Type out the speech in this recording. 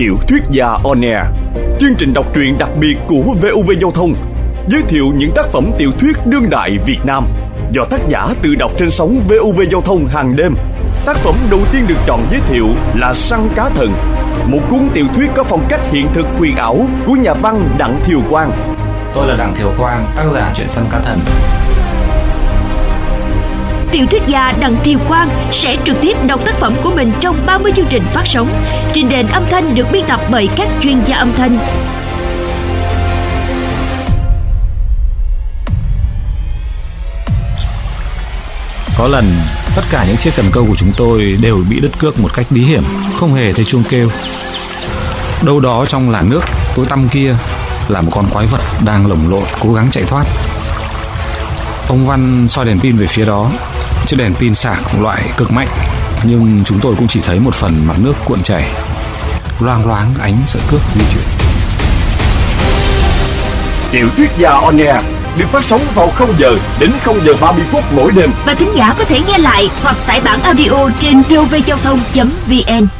Tiểu thuyết gia On Air. Chương trình đọc truyện đặc biệt của VOV Giao thông Giới thiệu những tác phẩm tiểu thuyết đương đại Việt Nam Do tác giả tự đọc trên sóng VOV Giao thông hàng đêm. Tác phẩm đầu tiên được chọn giới thiệu là Săn Cá Thần Một cuốn tiểu thuyết có phong cách hiện thực huyền ảo của nhà văn Đặng Thiều Quang. Tôi là Đặng Thiều Quang, tác giả truyện Săn Cá Thần. Tiểu thuyết gia Đặng Thiều Quang sẽ trực tiếp đọc tác phẩm của mình trong 30 chương trình phát sóng trên nền âm thanh được biên tập bởi các chuyên gia âm thanh. Có lần, tất cả những chiếc cần câu của chúng tôi đều bị đứt cước một cách bí hiểm, không hề thấy chuông kêu. Đâu đó trong làn nước tối tăm kia là một con quái vật đang lồng lộn cố gắng chạy thoát. Ông Văn soi đèn pin về phía đó, chiếc đèn pin sạc loại cực mạnh, nhưng chúng tôi cũng chỉ thấy một phần mặt nước cuộn chảy, loang loáng ánh sợi cước di chuyển. Tiểu thuyết gia On Air được phát sóng vào 0 giờ đến 0 giờ 30 phút mỗi đêm Và thính giả có thể nghe lại hoặc tải bản audio trên vovgiao thông.vn.